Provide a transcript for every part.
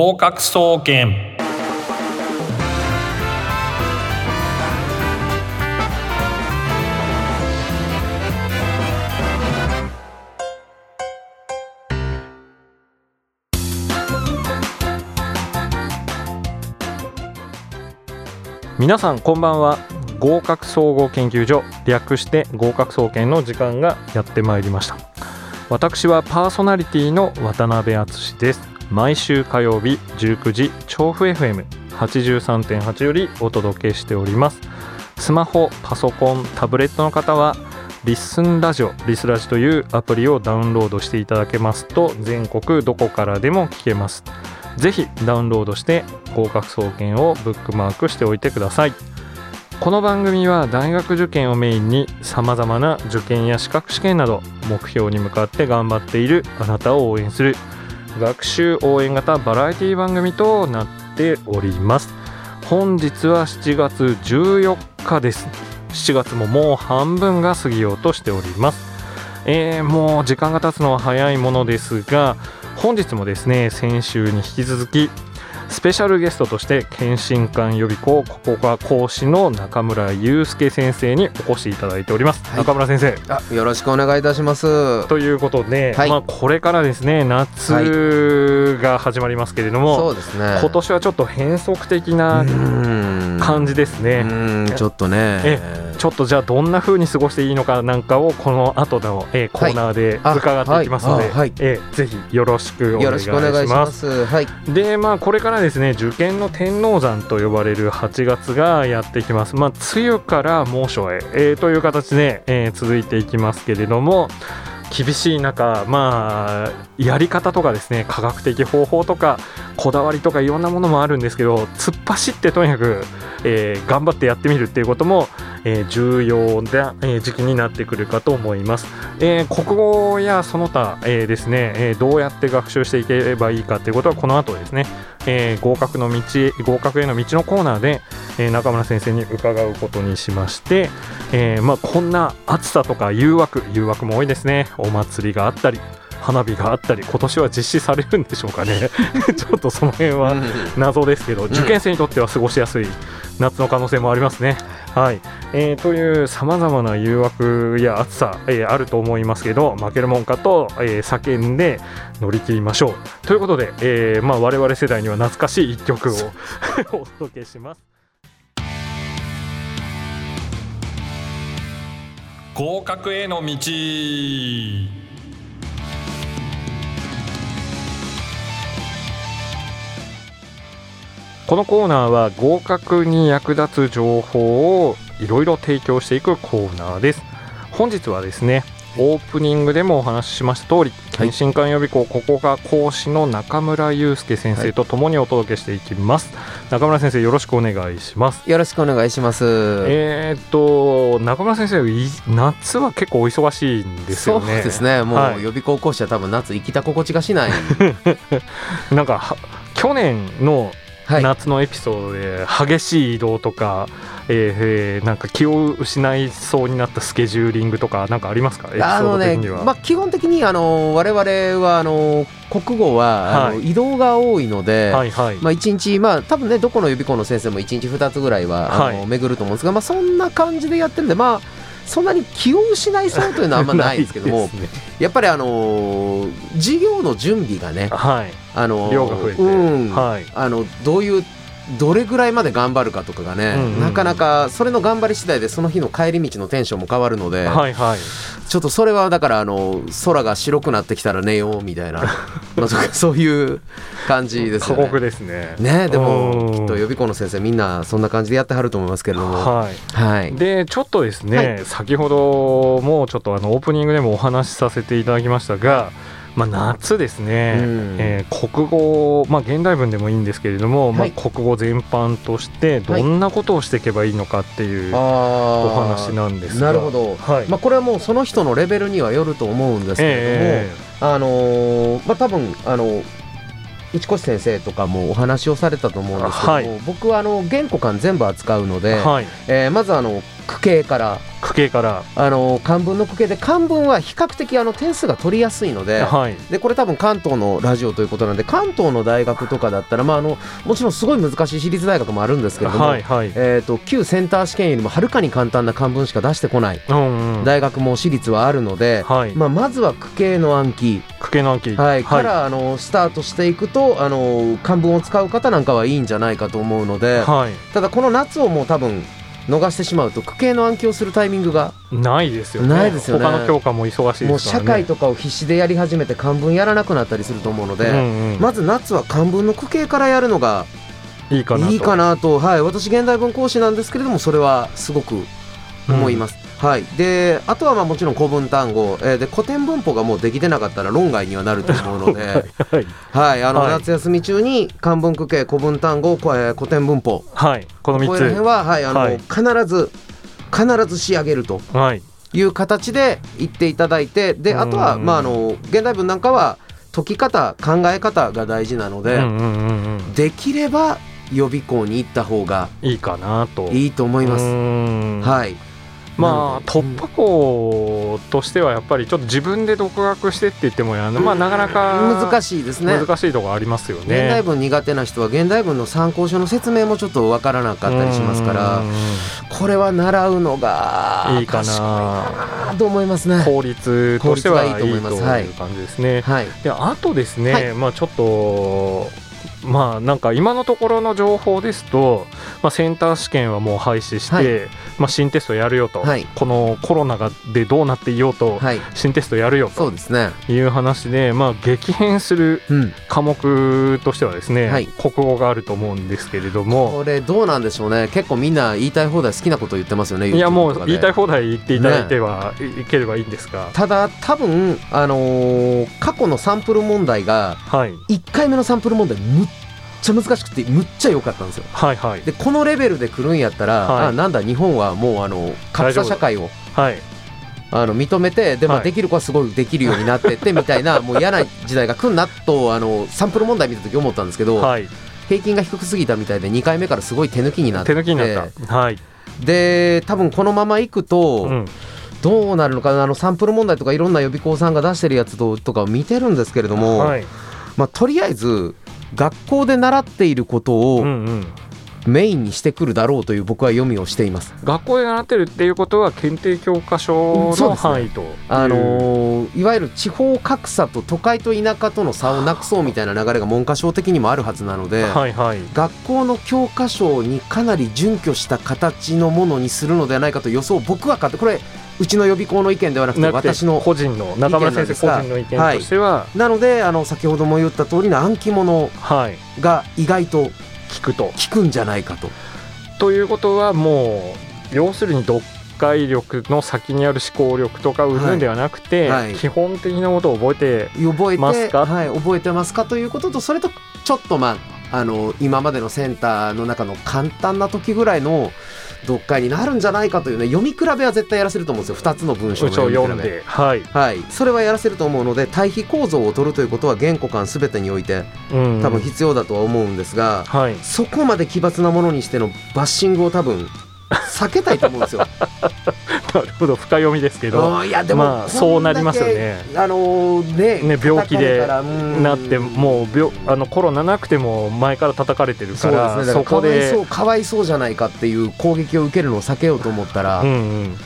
合格総研。皆さんこんばんは。合格総合研究所略して合格総研の時間がやってまいりました。私はパーソナリティの渡辺敦です。毎週火曜日19時調布 FM83.8 よりお届けしております。スマホパソコンタブレットの方はリッスンラジオリスラジというアプリをダウンロードしていただけますと全国どこからでも聞けます。ぜひダウンロードして合格総研をブックマークしておいてください。この番組は大学受験をメインにさまざまな受験や資格試験など目標に向かって頑張っているあなたを応援する学習応援型バラエティ番組となっております。本日は7月14日です。7月ももう半分が過ぎようとしております。えー、もう時間が経つのは早いものですが本日もですね先週に引き続きスペシャルゲストとして検診官予備校ここが講師の中村祐介先生にお越しいただいております、はい、中村先生。あよろしくお願いいたします。ということで、はい、まあこれからですね夏が始まりますけれども、そうですね。今年はちょっと変則的な感じですね。ちょっとね。えちょっとじゃあどんな風に過ごしていいのかなんかをこの後の、えー、コーナーで伺っていきますので、はい、えー、ぜひよろしくお願いします。はい、でまあこれからですね受験の天王山と呼ばれる8月がやってきます。まあ梅雨から猛暑へ、えー、という形で、えー、続いていきますけれども。厳しい中、まあ、やり方とかですね科学的方法とかこだわりとかいろんなものもあるんですけど突っ走ってとにかく、えー、頑張ってやってみるっていうことも、えー、重要な、え時期になってくるかと思います。えー、国語やその他、えですね、えどうやって学習していければいいかということはこの後ですね、え合格の道合格への道のコーナーで、え中村先生に伺うことにしまして、えまあ、こんな暑さとか誘惑誘惑も多いですね。お祭りがあったり花火があったり今年は実施されるんでしょうかね。ちょっとその辺は謎ですけど、受験生にとっては過ごしやすい夏の可能性もありますね。はい。えー、というさまざまな誘惑や暑さ、えー、あると思いますけど負けるもんかと、えー、叫んで乗り切りましょう。ということで、えーまあ、我々世代には懐かしい1曲を お届けします。合格への道。このコーナーは合格に役立つ情報をいろいろ提供していくコーナーです。本日はですねオープニングでもお話ししました通り検診官予備校ここが講師の中村祐介先生とともにお届けしていきます、はい、中村先生よろしくお願いします。よろしくお願いします。えー、っと中村先生夏は結構お忙しいんですよね。そうですね。もう、予備校講師は多分夏生きた心地がしない。なんか去年の夏のエピソードで激しい移動とか、えー、なんか気を失いそうになったスケジューリングとかなんかありますか？あのね、まあ、基本的にあの我々はあの国語は、はい、あの移動が多いので、はいはい、まあ、1日、まあ、多分ねどこの予備校の先生も1日2つぐらいはあの、はい、巡ると思うんですが、まあ、そんな感じでやってるんでまあそんなに気を失いそうというのはあんまない ですけどもね、やっぱりあのー、授業の準備がね、はい、あのー、量が増えて、うん。はい、あのどういうどれぐらいまで頑張るかとかがね、うんうん、なかなかそれの頑張り次第でその日の帰り道のテンションも変わるので、はいはい、ちょっとそれはだからあの空が白くなってきたら寝ようみたいな まあそういう感じですよね。過酷ですね。ねでもきっと予備校の先生みんなそんな感じでやってはると思いますけれども、はい。はい、でちょっとですね、はい、先ほどもちょっとあのオープニングでもお話しさせていただきましたがまあ、夏ですね、うん、えー、国語、まあ、現代文でもいいんですけれども、はい、まあ、国語全般としてどんなことをしていけばいいのかっていうお話なんですが、なるほど、はい、まあ、これはもうその人のレベルにはよると思うんですけれども、えー、あのー、まあ、多分あの内越先生とかもお話をされたと思うんですけども、はい、僕はあの原稿感全部扱うので、はい、えー、まずあの区形から区形から。あの漢文の区形で漢文は比較的あの点数が取りやすいので,、はい、でこれ多分関東のラジオということなんで関東の大学とかだったら、まあ、あのもちろんすごい難しい私立大学もあるんですけれども、はいはい、えーと、旧センター試験よりもはるかに簡単な漢文しか出してこない。大学も私立はあるので、はい、まあ、まずは区形の暗記。区形の暗記、はい、から、あのスタートしていくとあの漢文を使う方なんかはいいんじゃないかと思うので、ただこの夏をもう多分逃してしまうと区形の暗記をするタイミングがないですよね。ないですよね。他の教科も忙しい、ね、もう社会とかを必死でやり始めて漢文やらなくなったりすると思うので、うんうん、まず夏は漢文の区形からやるのがいいかないいかなと、はい、私現代文講師なんですけれどもそれはすごく思います、うんはい、であとはまあもちろん古文単語、えー、で古典文法がもうできてなかったら論外にはなると思うので、はい、はい、あの、夏休み中に漢文句形古文単語、えー、古典文法、はい、この3つ。こら辺は、はい。あの、はい、必ず必ず仕上げると。はい。いう形で言っていただいて。であとは、まあ、あの現代文なんかは解き方考え方が大事なので、できれば予備校に行った方がいいかなと。いいと思います。はいまあ突破口としてはやっぱりちょっと自分で独学してって言ってもやまあなかなか難しいですね。難しいところありますよね。現代文苦手な人は現代文の参考書の説明もちょっとわからなかったりしますからこれは習うのがいいかな。と思いますね。効率としてはいいと思いますという感じです。ね、はい、であとですね、はい、まあちょっとまあなんか今のところの情報ですと、まあ、センター試験はもう廃止して、はい、まあ、新テストやるよと、はい、このコロナがでどうなっていようと、はい、新テストやるよと。いう話で、まあ、激変する科目としてはですね、国語があると思うんですけれども。これどうなんでしょうね。結構みんな言いたい放題好きなこと言ってますよねいやもう言いたい放題言っていただいては、ね、いければいいんですが。ただ多分、あのー、過去のサンプル問題が1回目のサンプル問題むっちゃ難しくてむっちゃ良かったんですよ。はいはい、でこのレベルで来るんやったら、はい、あなんだ日本はもうあの格差社会を。はい。あの認めてでもできる子はすごいできるようになってってみたいな もう嫌な時代が来んなとあのサンプル問題見た時思ったんですけど、はい、平均が低すぎたみたいで2回目からすごい手抜きになって手抜きになった、はい、で多分このままいくと、うん。どうなるのかあのサンプル問題とかいろんな予備校さんが出してるやつとかを見てるんですけれども、はい、まあ、とりあえず学校で習っていることを、メインにしてくるだろうという僕は読みをしています。学校で習ってるっていうことは検定教科書の範囲と、ね、あのー、いわゆる地方格差と都会と田舎との差をなくそうみたいな流れが文科省的にもあるはずなので、はいはい、学校の教科書にかなり準拠した形のものにするのではないかと予想僕はかってこれうちの予備校の意見ではなくて私の個人の中村先生個人の意見としては、はい、なのであの先ほども言った通りの暗記物が意外と効くと効く。んじゃないかと。ということはもう要するに読解力の先にある思考力とかうんぬんではなくて、はい。はい、基本的なことを覚えてますか？はい、覚えてますかということとそれとちょっとまああの今までのセンターの中の簡単な時ぐらいの読解になるんじゃないかというね読み比べは絶対やらせると思うんですよ。2つの文章の読み比べ。はい、はい、それはやらせると思うので対比構造を取るということは言語間すべてにおいて、多分必要だとは思うんですが、はい、そこまで奇抜なものにしてのバッシングを多分避けたいと思うんですよ。なるほど深読みですけど。いやでも、まあ、そうなりますよね。あのー、ねね病気でなってもう病あのコロナなくても前から叩かれてるからそ、ね,、そこでかわいそうじゃないかっていう攻撃を受けるのを避けようと思ったら、うんうん、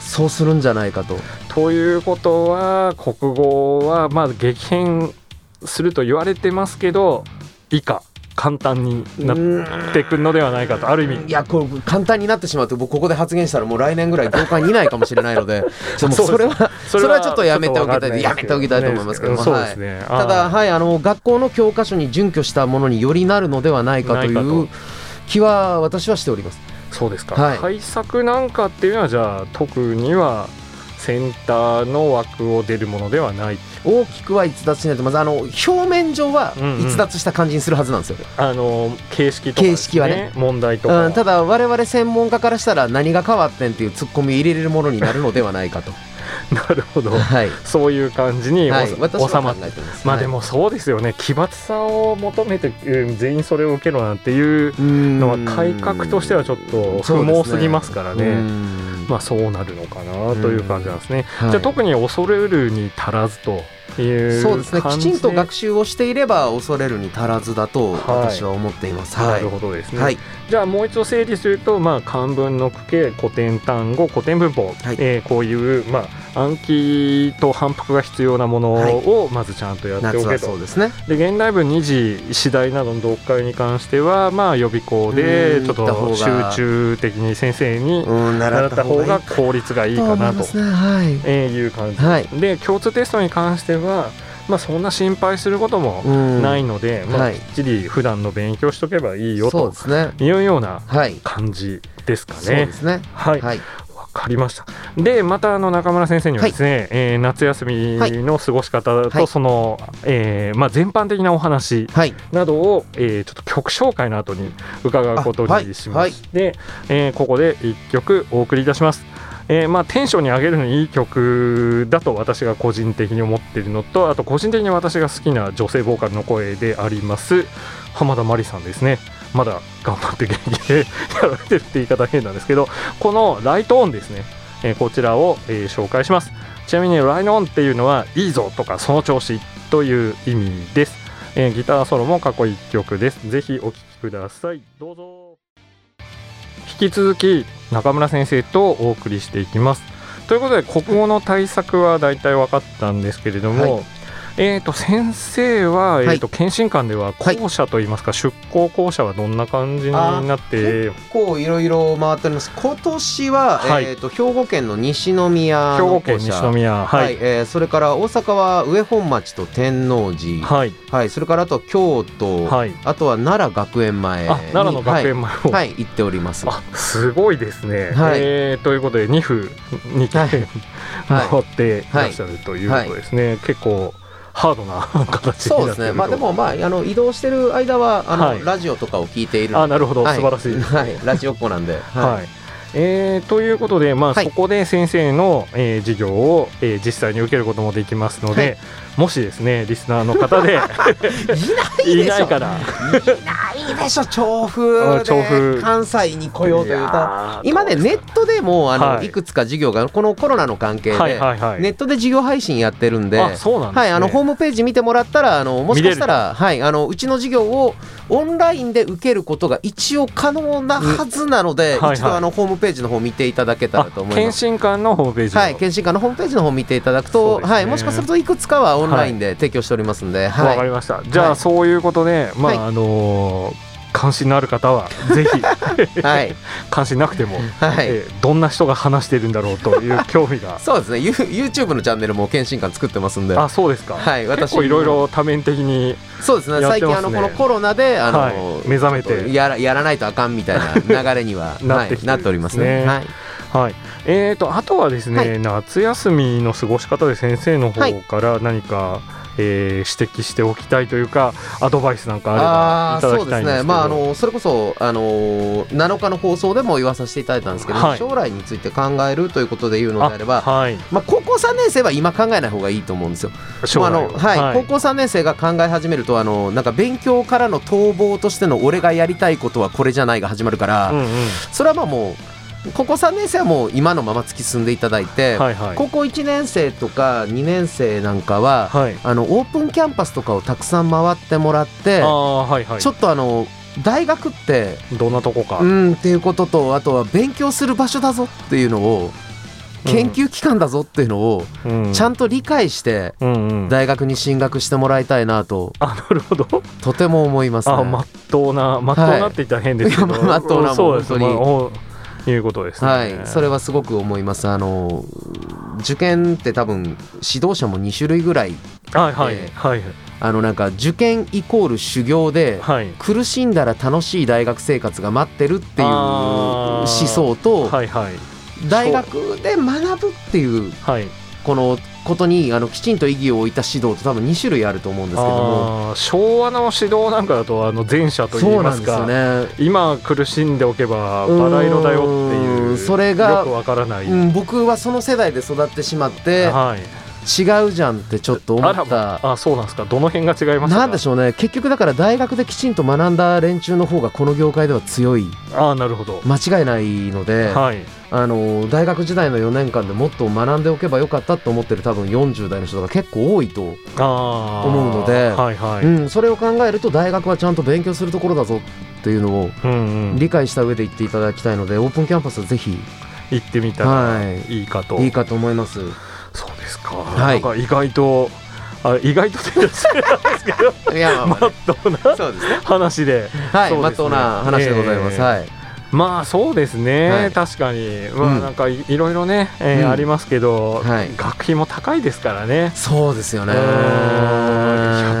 そうするんじゃないかと。ということは国語はまあ激変すると言われてますけど以下簡単になってくるのではないかとある意味。いやこれ簡単になってしまうと僕ここで発言したらもう来年ぐらい業界にいないかもしれないので そそれはそれはちょっとやめておきたいやめておきたいと思いますけども、はい、ただはいあの学校の教科書に準拠したものによりなるのではないかという気は私はしております。そうですか、はい、対策なんかっていうのはじゃあ特にはセンターの枠を出るものではない。大きくは逸脱しないとまずあの表面上は逸脱した感じにするはずなんですよ、うんうん、あの形式とか、ね、形式はね。問題とか、うん、ただ我々専門家からしたら何が変わってんっていうツッコミ入れれるものになるのではないかと。なるほど、はい、そういう感じに、はい、収まって。まあでもそうですよね。奇抜さを求めて全員それを受けろなんていうのは改革としてはちょっと不毛すぎますからね。まあそうなるのかなという感じなんですね。じゃあ特に恐れるに足らずというそうですね。きちんと学習をしていれば恐れるに足らずだと私は思っています、はい、なるほどですね、はい、じゃあもう一度整理すると、まあ、漢文の句形古典単語古典文法、はい、えー、こういう、まあ、暗記と反復が必要なものをまずちゃんとやっておけと、そうですね、で現代文二次次第などの読解に関しては、まあ、予備校でちょっと集中的に先生に習った方が効率がいいかなと、ねえいう感じ、はい、で共通テストに関してはまあ、そんな心配することもないので、まあ、きっちり普段の勉強しとけばいいよというような感じですかね。そうですね。はい、はいかりました。でまたあの中村先生にはですね、はい、えー、夏休みの過ごし方とその、はい、えー、まあ、全般的なお話などを、はい、えー、ちょっと曲紹介の後に伺うことにしまして、はい、えー、ここで1曲お送りいたします。えー、まあテンションに上げるのにいい曲だと私が個人的に思っているのとあと個人的に私が好きな女性ボーカルの声であります浜田真理さんですねまだ頑張って現役でやられてるって言い方変なんですけどこのライトオンですね、え、こちらを、えー、紹介します。ちなみにライトオンっていうのはいいぞとかその調子という意味です、え、ギターソロも過去1曲です。ぜひお聴きください。どうぞ。引き続き中村先生とお送りしていきます。ということで国語の対策は大体分かったんですけれども、はい。えーと、先生は、えーと、検診官では校舎といいますか、はい、出向校舎はどんな感じになって結構いろいろ回っております。今年は、はい、えーと、兵庫県の西宮兵庫県西宮はい、はい、えー、それから大阪は上本町と天王寺。はい、はい、それからあと京都、はい、あとは奈良学園前奈良の学園前を、はい、行っております。あすごいですね、はい。えー、ということで2府2県、はい、回っていらっしゃるということですね、結構ハードな形そうですね、まあ、でも、まあ、あの移動してる間はあの、はい、ラジオとかを聞いている。あなるほど、はい、素晴らしい、はい、ラジオっ子なんで。はい。えー、ということで、まあ、そこで先生の、えー、授業を、えー、実際に受けることもできますので、もしですねリスナーの方で。いないから。いないでしょ調布調布。関西に来ようというと今ねネットでもあの、はい、いくつか授業がこのコロナの関係で、はいはいはい、ネットで授業配信やってるんでそうなね、はい、あのホームページ見てもらったらあのもしかしたら、はい、あのうちの授業をオンラインで受けることが一応可能なはずなので、うんはいはい、一度あのホームページの方見ていただけたらと思います。検診官のホームページはい検診官のホームページの方見ていただくと、ね、はい、もしかするといくつかはオンラインで提供しておりますんで、はい、わ、かりました。じゃあ、そういうことでまあ、あのー関心のある方は ぜひ、はい、関心なくても、はい。えー、どんな人が話しているんだろうという興味が。そうですね。YouTube のチャンネルも検診官作ってますんで。あそうですか。はい私いろいろ多面的に、そうですね。最近あのこのコロナであの、はい、目覚めて。やらやらないとあかんみたいな流れには なって、なっておりますね。はい。はい、えーと、あとはですね、はい、夏休みの過ごし方で先生の方から何か、はいえー、指摘しておきたいというかアドバイスなんかあればいただきたいんですけど。そうですね、まあ、あのそれこそあの7日の放送でも言わさせていただいたんですけど、はい、将来について考えるということで言うのであればはい。まあ、高校3年生は今考えない方がいいと思うんですよ。まああのは。い、はい、高校3年生が考え始めるとあのなんか勉強からの逃亡としての俺がやりたいことはこれじゃないが始まるから、うんうん、それはまあもう高校3年生はもう今のまま突き進んでいただいて、はいはい、高校1年生とか2年生なんかは、はい、あのオープンキャンパスとかをたくさん回ってもらって、はいはい、ちょっとあの大学ってどんなとこか？うんっていうこととあとは勉強する場所だぞっていうのを研究機関だぞっていうのをちゃんと理解して大学に進学してもらいたいなと、あなるほど。とても思います、ね、あまっとうなまっとうなって言ったら変ですけど、はい、まっとうなもう本当に。いうことですね。はい、それはすごく思います。あの受験って多分指導者も2種類ぐらいはいはいはい。あのなんか受験イコール修行で、はい、苦しんだら楽しい大学生活が待ってるっていう思想と、はいはい、大学で学ぶっていう、はい、このことにあのきちんと意義を置いた指導と多分2種類あると思うんですけども。昭和の指導なんかだとあの前者といいますか、ね、今苦しんでおけばバラ色だよっていうん、それがよくわからない、うん、僕はその世代で育ってしまって、はい、違うじゃんってちょっと思った。あそうなんですか。どの辺が違いますなんでしょうね。結局だから大学できちんと学んだ連中の方がこの業界では強い。あなるほど。間違いないので、はい、あの大学時代の4年間でもっと学んでおけばよかったと思ってる多分40代の人が結構多いと思うので、はいはい。うん、それを考えると大学はちゃんと勉強するところだぞっていうのを理解した上で言っていただきたいので、オープンキャンパスぜひ。行ってみたらい。いかと、はい、いいかと思います。そうですか？はい、なんか意外と。あ意外と手がつけなんですけど。いや、まっとうな話で、はい、まっとうな話でございます。はい。まあそうですね、はい、確かに、まあ、なんかいろいろね、えー、うん、ありますけど、はい、学費も高いですからね。そうですよね。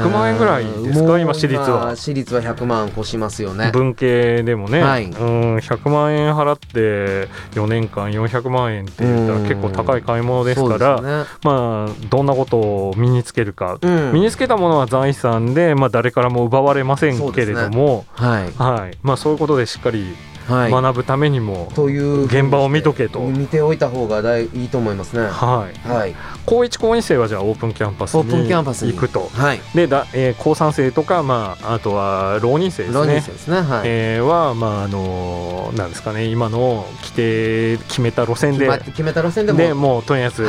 100万円ぐらいですか、今、私立は。私立は100万越しますよね。文系でもね、はい、うん100万円払って4年間400万円って言ったら結構高い買い物ですから、ね、まあ、どんなことを身につけるか、うん、身につけたものは財産で、まあ、誰からも奪われませんけれども、ね、はい。はい。まあ、そういうことでしっかりはい、学ぶためにもという現場を見とけと。見ておいた方がだいいいと思いますね。はい、はい、高一高2生はじゃあオープンキャンパスに行くと。はい、でだ、えー、高3生とか、まあ、あとは浪人生ですね。浪人生ですね、はい。えー、は、まああのなんですかね今の規定決めた路線で。決めた路線でもでもうとりあえず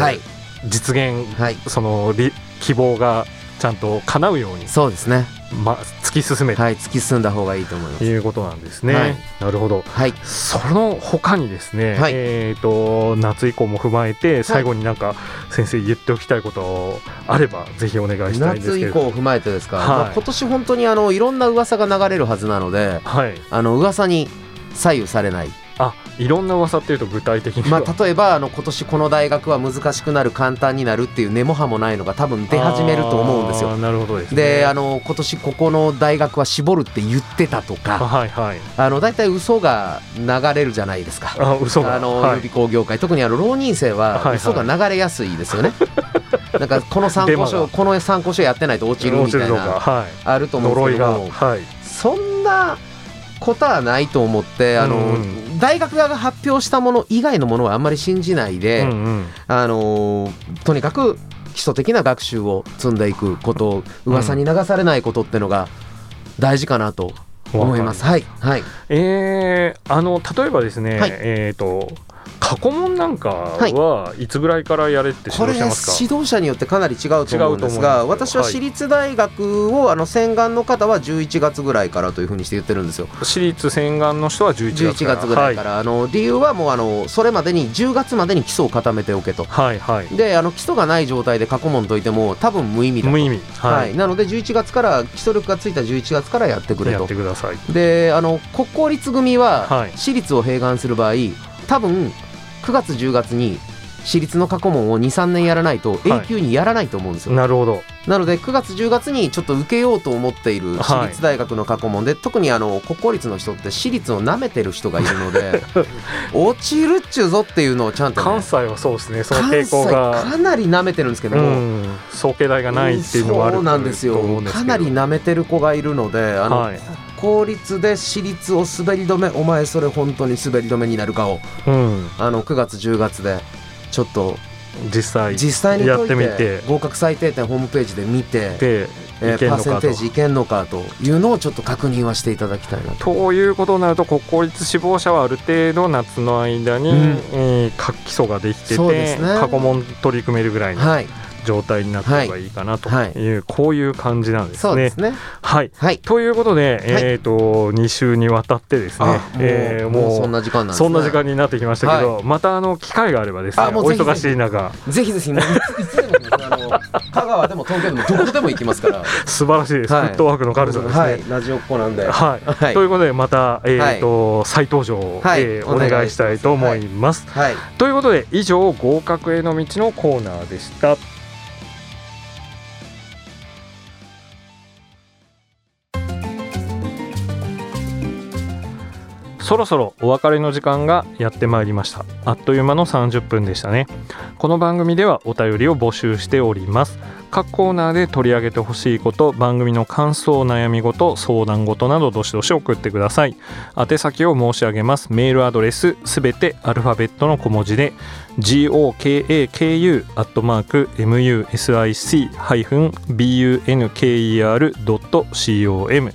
実現、はい、その希望がちゃんと叶うように。そうですねま、突き進めはい突き進んだ方がいいと思います。いうことなんですね、はい、なるほど、はい、その他にですね、はい、えーと、夏以降も踏まえて最後になんか先生言っておきたいことあればぜひお願いしたいんですけど。夏以降踏まえてですか、はい、まあ、今年本当にあのいろんな噂が流れるはずなので、はい、あの噂に左右されないあいろんな噂っていうと具体的にまあ、例えばあの今年この大学は難しくなる簡単になるっていう根も葉もないのが多分出始めると思うんですよ。なるほどです、ね、であの今年ここの大学は絞るって言ってたとか、はいはい、あの大体嘘が流れるじゃないですか。あ嘘が。あの、はい、予備校業界。特にあの浪人生は嘘が流れやすいですよね。はいはい、なんかこの参考書この参考書やってないと落ちるみたいな、はい、あると思うんですけど、はい、そんなことはないと思ってあの、うん、大学側が発表したもの以外のものはあんまり信じないで、うんうん、あのとにかく基礎的な学習を積んでいくこと噂に流されないことっていうのが大事かなと思います。はい、はい、えー、あの例えばですね、はい、えっ、ー、と過去問なんかはい。つぐらいからやれって指導してますか、指導者によってかなり違うと思うんですが私は私立大学を、あの洗顔の方は11月ぐらいからというふうにして言ってるんですよ。私立洗顔の人は11月月ぐらいから、はい、あの理由はもうあのそれまでに10月までに基礎を固めておけと、はいはい、であの基礎がない状態で過去問解いても多分無意味だと。無意味、はい、はい、なので11月から基礎力がついた11月からやってくれと。やってください。であの国公立組は私立を併願する場合多分9月10月に私立の過去問を23年やらないと永久にやらないと思うんですよ、はい、なるほど。なので9月10月にちょっと受けようと思っている私立大学の過去問で、はい、特にあの国公立の人って私立をなめてる人がいるので 落ちるっちゅうぞっていうのをちゃんと、ね、関西はそうですね。その傾向が。かなりなめてるんですけども。総計代がないっていうのがあるそうなんですよ。かなりなめてる子がいるのであの、はい公立で私立を滑り止めお前それ本当に滑り止めになるかを、うん、あの9月10月でちょっと実際実際にやってみて。合格最低点ホームページで見てで、えー、パーセンテージいけんのかというのをちょっと確認はしていただきたいなと。ということになると国公立志望者はある程度夏の間に、うん、えー、基礎ができてて、ね、過去問取り組めるぐらいの。はい状態になった方がいいかなとい。う、はい、こういう感じなんですね。はい、はい、ということで、えーと、と2週にわたってですね、えー、もうそんな時間、ね、そんな時間になってきましたけど、はい、またあの機会があればですねお忙しい中。ぜひぜひいつでもあの 香川でも東京でもどこでも行きますから。素晴らしいです、フットワークの軽さですね、はい、ラジオっ子なんで、はい、ということでまた、えーと再登場を、はい。えー、お願いしたいと思います。はい。ということで以上合格への道のコーナーでした。そろそろお別れの時間がやってまいりました。あっという間の30分でしたね。この番組ではお便りを募集しております。各コーナーで取り上げてほしいこと番組の感想悩み事相談事などどしどし送ってください。宛先を申し上げます。メールアドレスすべてアルファベットの小文字で gokaku.music-bunker.com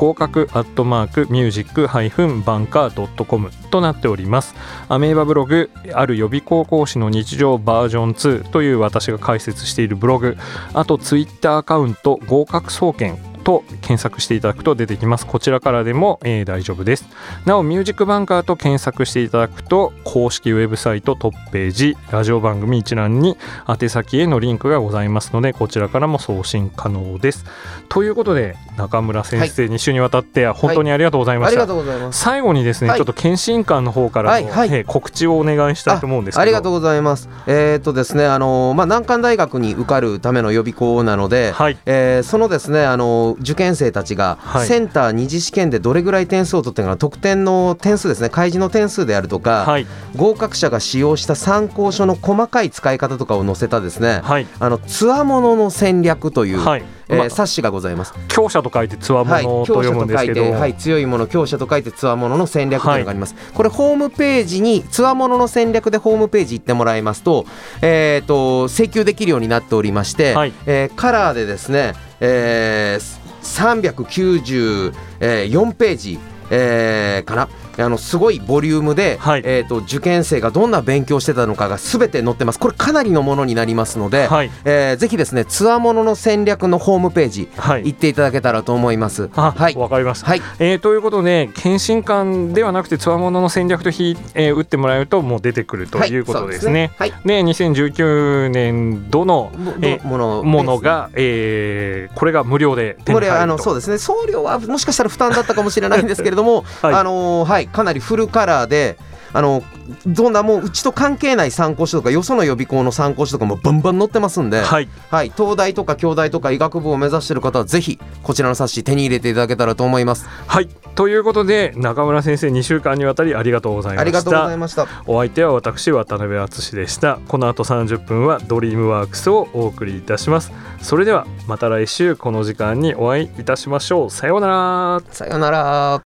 合格アットマークミュージックハイフンバンカー .com となっております。アメーバブログある予備高校師の日常バージョン2という私が解説しているブログあとツイッターアカウント合格総研と検索していただくと出てきます。こちらからでも、えー、大丈夫です。なおミュージックバンカーと検索していただくと公式ウェブサイトトップページラジオ番組一覧に宛先へのリンクがございますのでこちらからも送信可能です。ということで中村先生、2週にわたって本当にありがとうございました、はい、最後にですね、はい、ちょっと検診官の方からの、はい、告知をお願いしたいと思うんですありがとうございます。えー、っとですねあのまあ難関大学に受かるための予備校なので、はい。えー、そのですねあの受験生たちがセンター二次試験でどれぐらい点数を取ってるか得点の点数ですね。開示の点数であるとか、はい、合格者が使用した参考書の細かい使い方とかを載せたですね、はい、あのつわものの戦略という、はい。えー、冊子がございます。強者と書いてつわものと読むんですけど、はい、はい、強いもの強者と書いてつわものの戦略というのがあります、はい、これホームページにつわものの戦略でホームページ行ってもらいますと,、えーと、請求できるようになっておりまして、はい、えー、カラーでですね、えー、394ページ、えー、かなあのすごいボリュームで、はい、えーと、受験生がどんな勉強してたのかがすべて載ってます。これかなりのものになりますので、はい、えー、ぜひですねつわものの戦略のホームページ、はい、行っていただけたらと思います。はい。わかりました、はい。えー、ということで検診官ではなくてつわものの戦略とひ、えー、打ってもらえるともう出てくるとい。うことですね。はい。で、ね、2019年度のえものものが、えー、これが無料で手に入ると。あのそうですね。送料はもしかしたら負担だったかもしれないんですけれども、はい、あのはいかなりフルカラーであのどんなもううちと関係ない参考書とかよその予備校の参考書とかもバンバン載ってますんで、はい、はい、東大とか京大とか医学部を目指している方はぜひこちらの冊子手に入れていただけたらと思います。はい。ということで中村先生2週間にわたりありがとうございました。ありがとうございました。お相手は私渡辺敦でした。この後30分はドリームワークスをお送りいたします。それではまた来週この時間にお会いいたしましょう。さようなら。さようなら